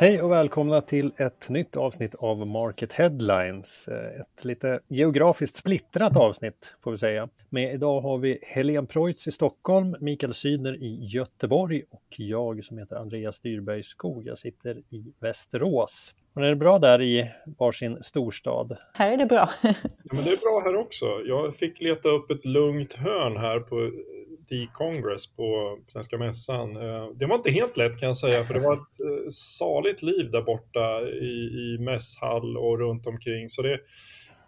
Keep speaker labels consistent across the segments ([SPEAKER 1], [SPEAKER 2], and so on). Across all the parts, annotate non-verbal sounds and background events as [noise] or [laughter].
[SPEAKER 1] Hej och välkomna till ett nytt avsnitt av Market Headlines. Ett lite geografiskt splittrat avsnitt får vi säga. Med idag har vi Helene Preutz i Stockholm, Mikael Sydner i Göteborg och jag som heter Andreas Dyrberg Skog. Jag sitter i Västerås. Och är det bra där i varsin storstad?
[SPEAKER 2] Här är det bra.
[SPEAKER 3] ja, men det är bra här också. Jag fick leta upp ett lugnt hörn här på D-Congress på Svenska Mässan. Eh, det var inte helt lätt kan jag säga, för det var ett eh, saligt liv där borta i, i mässhall och runt omkring. Så det,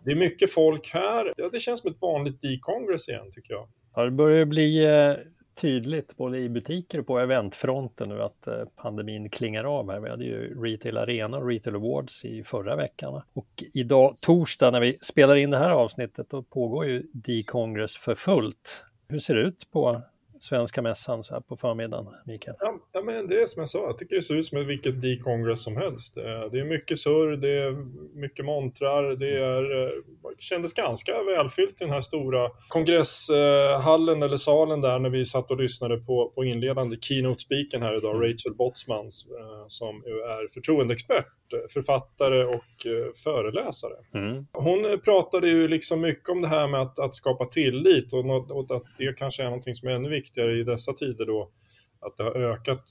[SPEAKER 3] det är mycket folk här. Ja, det känns som ett vanligt D-Congress igen tycker jag.
[SPEAKER 1] Ja, det börjar bli eh, tydligt både i butiker och på eventfronten nu att pandemin klingar av här. Vi hade ju Retail Arena och Retail Awards i förra veckan. Och idag torsdag när vi spelar in det här avsnittet då pågår ju D-Congress för fullt. Hur ser det ut på Svenska mässan så här på förmiddagen, Mikael?
[SPEAKER 3] Ja, ja, men det är som jag sa, jag tycker det ser ut som vilket D-kongress som helst. Eh, det är mycket surr, det är mycket montrar, det är, eh, kändes ganska välfyllt i den här stora kongresshallen eller salen där när vi satt och lyssnade på, på inledande keynote-speakern här idag, Rachel Botsmans, eh, som är förtroendeexpert författare och eh, föreläsare. Mm. Hon pratade ju liksom mycket om det här med att, att skapa tillit och, och, att det kanske är någonting som är ännu viktigare i dessa tider då, att det har ökat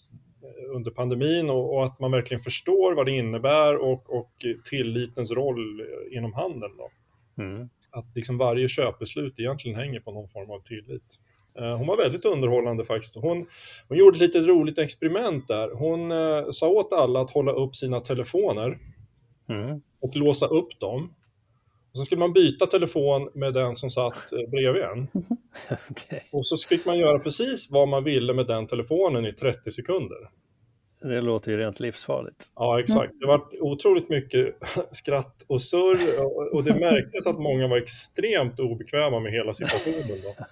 [SPEAKER 3] eh, under pandemin och, och att man verkligen förstår vad det innebär och, och tillitens roll inom handeln. Då. Mm. Att liksom varje köpbeslut egentligen hänger på någon form av tillit. Eh, hon var väldigt underhållande faktiskt. Hon, hon gjorde ett litet roligt experiment där. Hon eh, sa åt alla att hålla upp sina telefoner mm. och låsa upp dem. Och så skulle man byta telefon med den som satt eh, bredvid en. [laughs] okay. Och så fick man göra precis vad man ville med den telefonen i 30 sekunder.
[SPEAKER 1] Det låter ju rent livsfarligt.
[SPEAKER 3] Ja, exakt. Det var otroligt mycket [laughs] skratt och surr och det märktes att många var extremt obekväma med hela situationen. Då.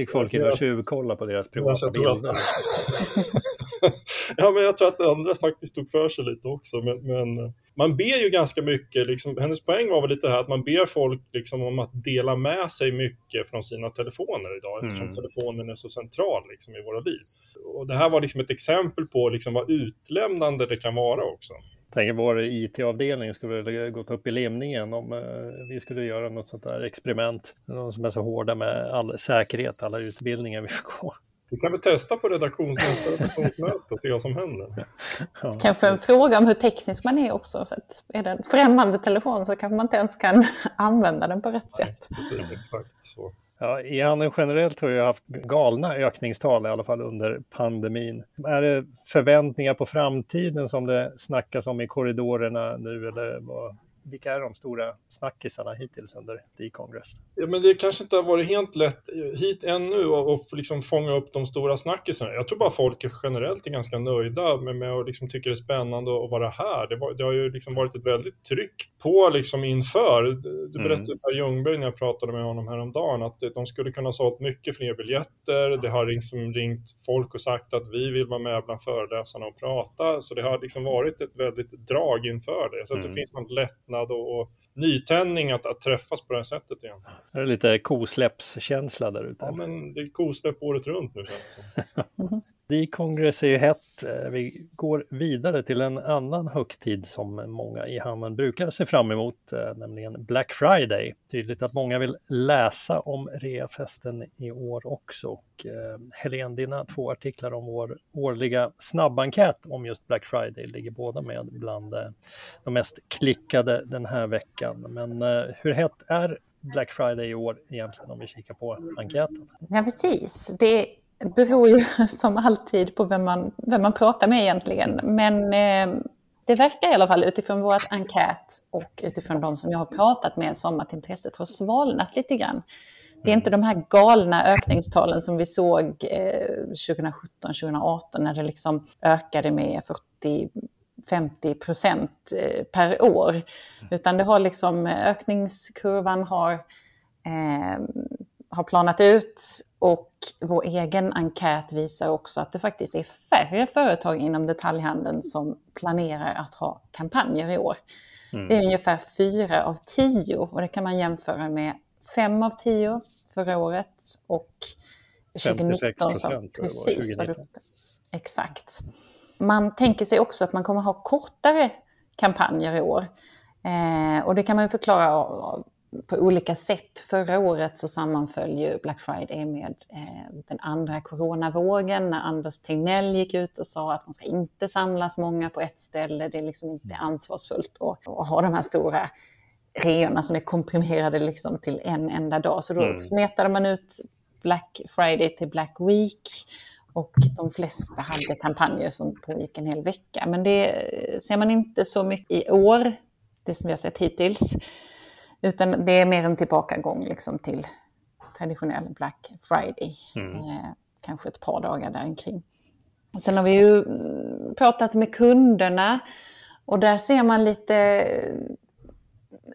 [SPEAKER 1] Gick folk in och tjuvkollade på deras privata bilder? [laughs] [laughs]
[SPEAKER 3] ja, men jag tror att andra faktiskt tog för sig lite också. Men, men, man ber ju ganska mycket, liksom, hennes poäng var väl lite här att man ber folk liksom, om att dela med sig mycket från sina telefoner idag, eftersom mm. telefonen är så central liksom, i våra liv. Och det här var liksom ett exempel på liksom, vad utlämnande det kan vara också
[SPEAKER 1] tänker vår IT-avdelning skulle gått upp i limningen om eh, vi skulle göra något sånt där experiment. De som är så hårda med all säkerhet, alla utbildningar vi får gå.
[SPEAKER 3] Vi kan väl testa på redaktions, nästa redaktionsmöte och se vad som händer.
[SPEAKER 2] Ja, kanske en fråga om hur teknisk man är också. För att är det en främmande telefon så kanske man inte ens kan [laughs] använda den på rätt Nej, sätt.
[SPEAKER 3] Precis, exakt så.
[SPEAKER 1] Ja, e-handeln generellt har ju haft galna ökningstal i alla fall under pandemin. Är det förväntningar på framtiden som det snackas om i korridorerna nu eller vad, vilka är de stora snackisarna hittills under D-Congress?
[SPEAKER 3] Ja, men det kanske inte har varit helt lätt hit ännu att liksom fånga upp de stora snackisarna. Jag tror bara folk generellt är ganska nöjda med, med och liksom tycker det är spännande att vara här. Det, var, det har ju liksom varit ett väldigt tryck på liksom inför. Du berättade mm. Per Ljungberg när jag pratade med honom häromdagen att de skulle kunna ha sålt mycket fler biljetter. Det har liksom ringt folk och sagt att vi vill vara med bland föreläsarna och prata. Så det har liksom varit ett väldigt drag inför det. Så mm. det finns något lätt lättnad och, och nytändning att, att träffas på det här sättet igen.
[SPEAKER 1] Det är lite kosläppskänsla där ute.
[SPEAKER 3] Ja, men det är kosläpp året runt nu känns det
[SPEAKER 1] som. [laughs] D-kongress är ju hett. Eh, vi går vidare till en annan högtid som många i hamnen brukar se fram emot, eh, nämligen Black Friday. Tydligt att många vill läsa om reafesten i år också. Och, eh, Helene, dina två artiklar om vår årliga snabbenkät om just Black Friday ligger båda med bland de mest klickade den här veckan. Men hur hett är Black Friday i år egentligen om vi kikar på enkäten?
[SPEAKER 2] Ja, precis. Det beror ju [laughs] som alltid på vem man, vem man pratar med egentligen. Men eh, det verkar i alla fall utifrån vår enkät och utifrån de som jag har pratat med som att intresset har svalnat lite grann. Det är inte de här galna ökningstalen som vi såg eh, 2017-2018 när det liksom ökade med 40 50 procent eh, per år. Utan det har liksom ökningskurvan har, eh, har planat ut och vår egen enkät visar också att det faktiskt är färre företag inom detaljhandeln som planerar att ha kampanjer i år. Mm. Det är ungefär fyra av tio och det kan man jämföra med fem av tio förra året och
[SPEAKER 1] 2019. 56 procent
[SPEAKER 2] precis, 2019. Exakt. man tänker sig också att man kommer ha kortare kampanjer i år. Eh, och det kan man förklara på olika sätt. Förra året så sammanföll ju Black Friday med eh, den andra coronavågen när Anders Tegnell gick ut och sa att man ska inte samlas många på ett ställe. Det är liksom inte ansvarsfullt att, att ha de här stora reorna som är komprimerade liksom till en enda dag. Så då mm. smetade man ut Black Friday till Black Week och de flesta hade kampanjer som pågick en hel vecka. Men det ser man inte så mycket i år, det som vi har sett hittills. Utan det är mer en tillbakagång liksom till traditionell Black Friday. Mm. Eh, kanske ett par dagar där omkring. Sen har vi ju mm, pratat med kunderna och där ser man lite,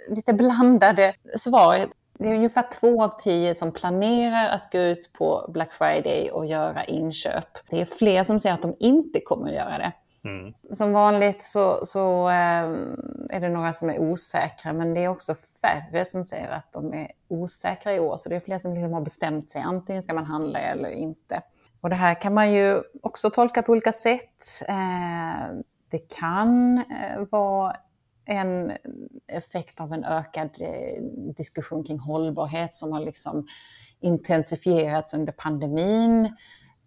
[SPEAKER 2] lite blandade svar. Det är ungefär två av tio som planerar att gå ut på Black Friday och göra inköp. Det är fler som säger att de inte kommer att göra det. Mm. Som vanligt så, så ehm, är det några som är osäkra, men det är också färre som säger att de är osäkra i år. Så det är fler som liksom har bestämt sig, antingen ska man handla eller inte. Och det här kan man ju också tolka på olika sätt. Ehm, det kan eh, vara en effekt av en ökad eh, diskussion kring hållbarhet som har liksom intensifierats under pandemin.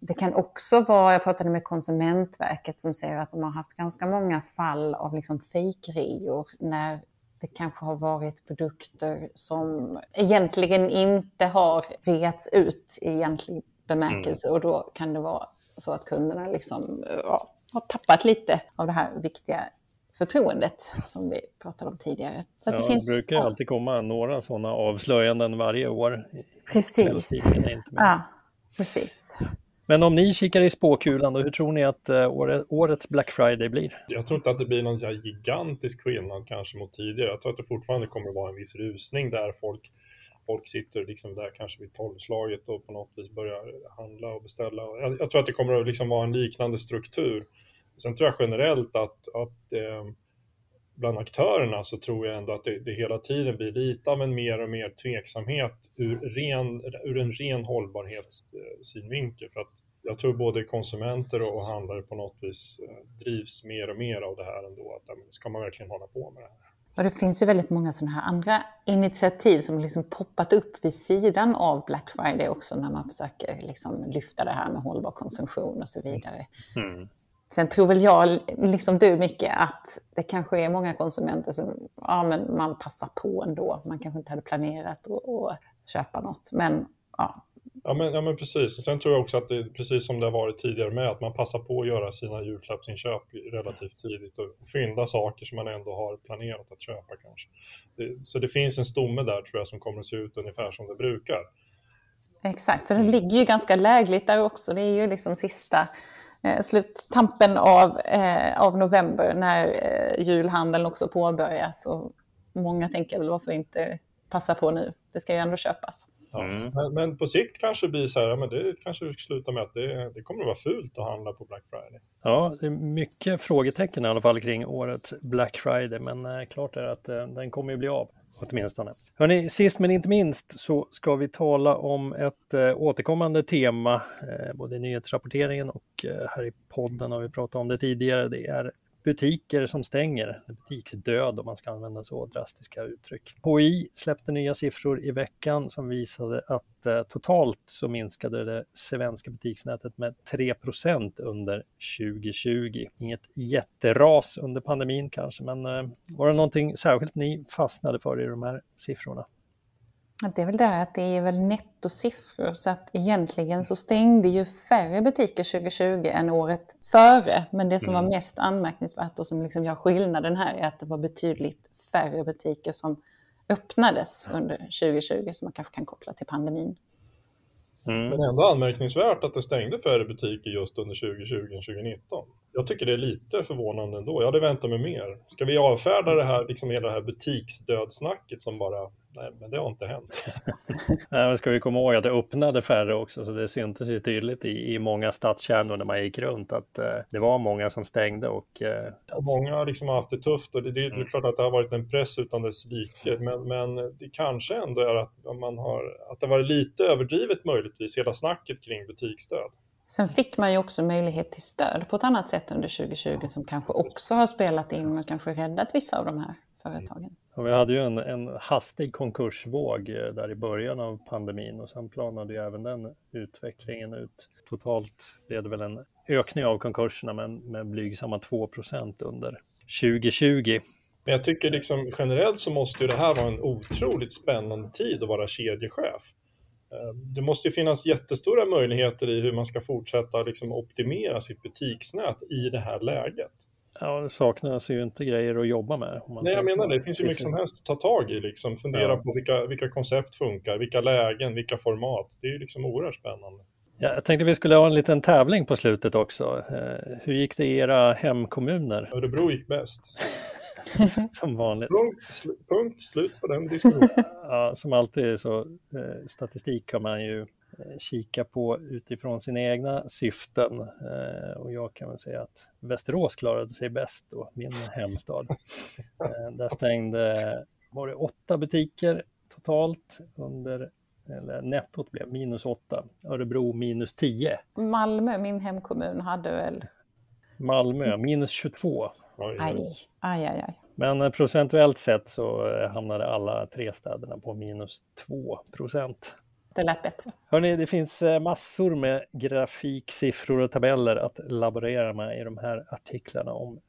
[SPEAKER 2] Det kan också vara, jag pratade med Konsumentverket som säger att de har haft ganska många fall av liksom fejkreor när det kanske har varit produkter som egentligen inte har reats ut i egentlig bemärkelse mm. och då kan det vara så att kunderna liksom, ja, har tappat lite av det här viktiga förtroendet som vi pratade om tidigare.
[SPEAKER 1] Så ja, det, finns, det brukar alltid komma några sådana avslöjanden varje år.
[SPEAKER 2] Precis. Ja, precis.
[SPEAKER 1] Men om ni kikar i spåkulan, då, hur tror ni att eh, årets Black Friday blir?
[SPEAKER 3] Jag tror inte att det blir någon gigantisk skillnad kanske mot tidigare. Jag tror att det fortfarande kommer att vara en viss rusning där folk, folk sitter liksom där kanske vid tolvslaget och på något vis börjar handla och beställa. Jag, jag tror att det kommer att liksom vara en liknande struktur. Sen tror jag generellt att, att eh, bland aktörerna så tror jag ändå att det, det, hela tiden blir lite av en mer och mer tveksamhet ur, ren, ur en ren hållbarhetssynvinkel. För att jag tror både konsumenter och handlare på något vis eh, drivs mer och mer av det här ändå. Att ska man verkligen hålla på med det här?
[SPEAKER 2] Och det finns ju väldigt många sådana här andra initiativ som liksom poppat upp vid sidan av Black Friday också när man försöker liksom lyfta det här med hållbar konsumtion och så vidare. Mm. Sen tror väl jag, liksom du Micke, att det kanske är många konsumenter som ja, men man passar på ändå. Man kanske inte hade planerat att köpa något. Men ja,
[SPEAKER 3] Ja men, ja men precis, och sen tror jag också att det är precis som det har varit tidigare med, att man passar på att göra sina julklappsinköp relativt tidigt och fynda saker som man ändå har planerat att köpa kanske. Det, så det finns en stomme där tror jag som kommer att se ut ungefär som det brukar.
[SPEAKER 2] Exakt, för den ligger ju ganska lägligt där också. Det är ju liksom sista eh, sluttampen av, eh, av november när eh, julhandeln också påbörjas. Och många tänker väl varför inte passa på nu? Det ska ju ändå köpas.
[SPEAKER 3] Ja. Mm. Men, men, på sikt kanske det blir så här, ja, men det kanske slutar med att det, det kommer att vara fult att handla på Black Friday.
[SPEAKER 1] Ja, det är mycket frågetecken i alla fall kring årets Black Friday, men eh, klart är att eh, den kommer ju bli av, åtminstone. Hörrni, sist men inte minst så ska vi tala om ett eh, återkommande tema, eh, både i nyhetsrapporteringen och eh, här i podden har vi pratat om det tidigare. Det är butiker som stänger, butiksdöd om man ska använda så drastiska uttryck. HI släppte nya siffror i veckan som visade att eh, totalt så minskade det svenska butiksnätet med 3% under 2020. Inget jätteras under pandemin kanske, men eh, var det någonting särskilt ni fastnade för i de här siffrorna?
[SPEAKER 2] Det är väl det att det är väl nettosiffror så att egentligen så stängde ju färre butiker 2020 än året före. Men det som mm. var mest anmärkningsvärt och som liksom gör skillnaden här är att det var betydligt färre butiker som öppnades under 2020 som man kanske kan koppla till pandemin.
[SPEAKER 3] Mm. Men ändå anmärkningsvärt att det stängde färre butiker just under 2020 än 2019. Jag tycker det är lite förvånande ändå. Jag hade väntat mig mer. Ska vi avfärda det här, liksom hela det här butiksdödsnacket som bara Nej, men det har inte hänt. [laughs]
[SPEAKER 1] Nej, men ska vi komma ihåg att det öppnade färre också, så det syntes ju tydligt i, i många stadskärnor när man gick runt att eh, det var många som stängde. Och, eh,
[SPEAKER 3] många har liksom haft det tufft och det, det, det är klart att det har varit en press utan dess like, men, men det kanske ändå är att, man har, att det varit lite överdrivet möjligtvis, hela snacket kring butiksdöd.
[SPEAKER 2] Sen fick man ju också möjlighet till stöd på ett annat sätt under 2020 som kanske också har spelat in och kanske räddat vissa av de här företagen.
[SPEAKER 1] Och vi hade ju en, en hastig konkursvåg eh, där i början av pandemin och sen planade ju även den utvecklingen ut. Totalt blev det väl en ökning av konkurserna men med blygsamma 2% under 2020.
[SPEAKER 3] Men jag tycker liksom generellt så måste ju det här vara en otroligt spännande tid att vara kedjechef. Eh, det måste ju finnas jättestora möjligheter i hur man ska fortsätta liksom optimera sitt butiksnät i det här läget.
[SPEAKER 1] Ja, det saknas ju inte grejer att jobba med.
[SPEAKER 3] Nej, jag menar det. Det finns ju mycket som helst att ta tag i. Liksom. Fundera ja. på vilka, vilka koncept funkar, vilka lägen, vilka format. Det är ju liksom oerhört spännande.
[SPEAKER 1] Ja, jag tänkte vi skulle ha en liten tävling på slutet också. Eh, hur gick det i era hemkommuner?
[SPEAKER 3] Örebro gick bäst. [laughs] [laughs]
[SPEAKER 1] som vanligt.
[SPEAKER 3] Punkt, sl punkt, slut på den diskussionen. [laughs]
[SPEAKER 1] ja, som alltid så eh, statistik kan man ju eh, kika på utifrån sina egna syften. Eh, och jag kan väl säga att Västerås klarade sig bäst då, min hemstad. [laughs] Eh, där stängde, var det åtta butiker totalt under eller nettot blev minus 8, Örebro minus 10.
[SPEAKER 2] Malmö, min hemkommun, hade väl?
[SPEAKER 1] Malmö minus 22.
[SPEAKER 2] Aj, aj, aj. aj.
[SPEAKER 1] Men eh, procentuellt sett så eh, hamnade alla tre städerna på minus 2 procent.
[SPEAKER 2] Det lät bättre.
[SPEAKER 1] Hörrni, det finns eh, massor med grafik, siffror och tabeller att laborera med i de här artiklarna om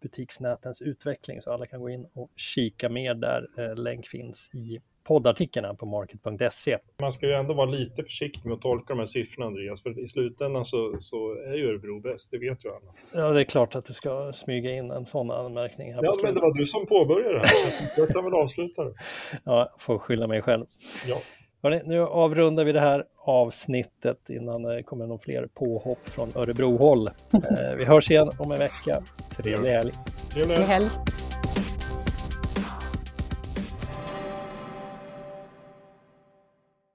[SPEAKER 1] butiksnätens utveckling, så alla kan gå in och kika mer där. Länk finns i poddartiklarna på market.se.
[SPEAKER 3] Man ska ju ändå vara lite försiktig med att tolka de här siffrorna Andreas, för i slutändan så, så är ju Örebro bäst, det vet ju alla.
[SPEAKER 1] Ja, det är klart att du ska smyga in en sån anmärkning. Här
[SPEAKER 3] ja, men det var du som påbörjade det här, jag kan väl avsluta det. [laughs]
[SPEAKER 1] Ja, får skylla mig själv.
[SPEAKER 3] Ja.
[SPEAKER 1] Hörrni, nu avrundar vi det här avsnittet innan det kommer någon fler påhopp från Örebro-håll. [laughs] Eh, vi hörs igen om en vecka. Trevlig helg.
[SPEAKER 3] Trevlig helg.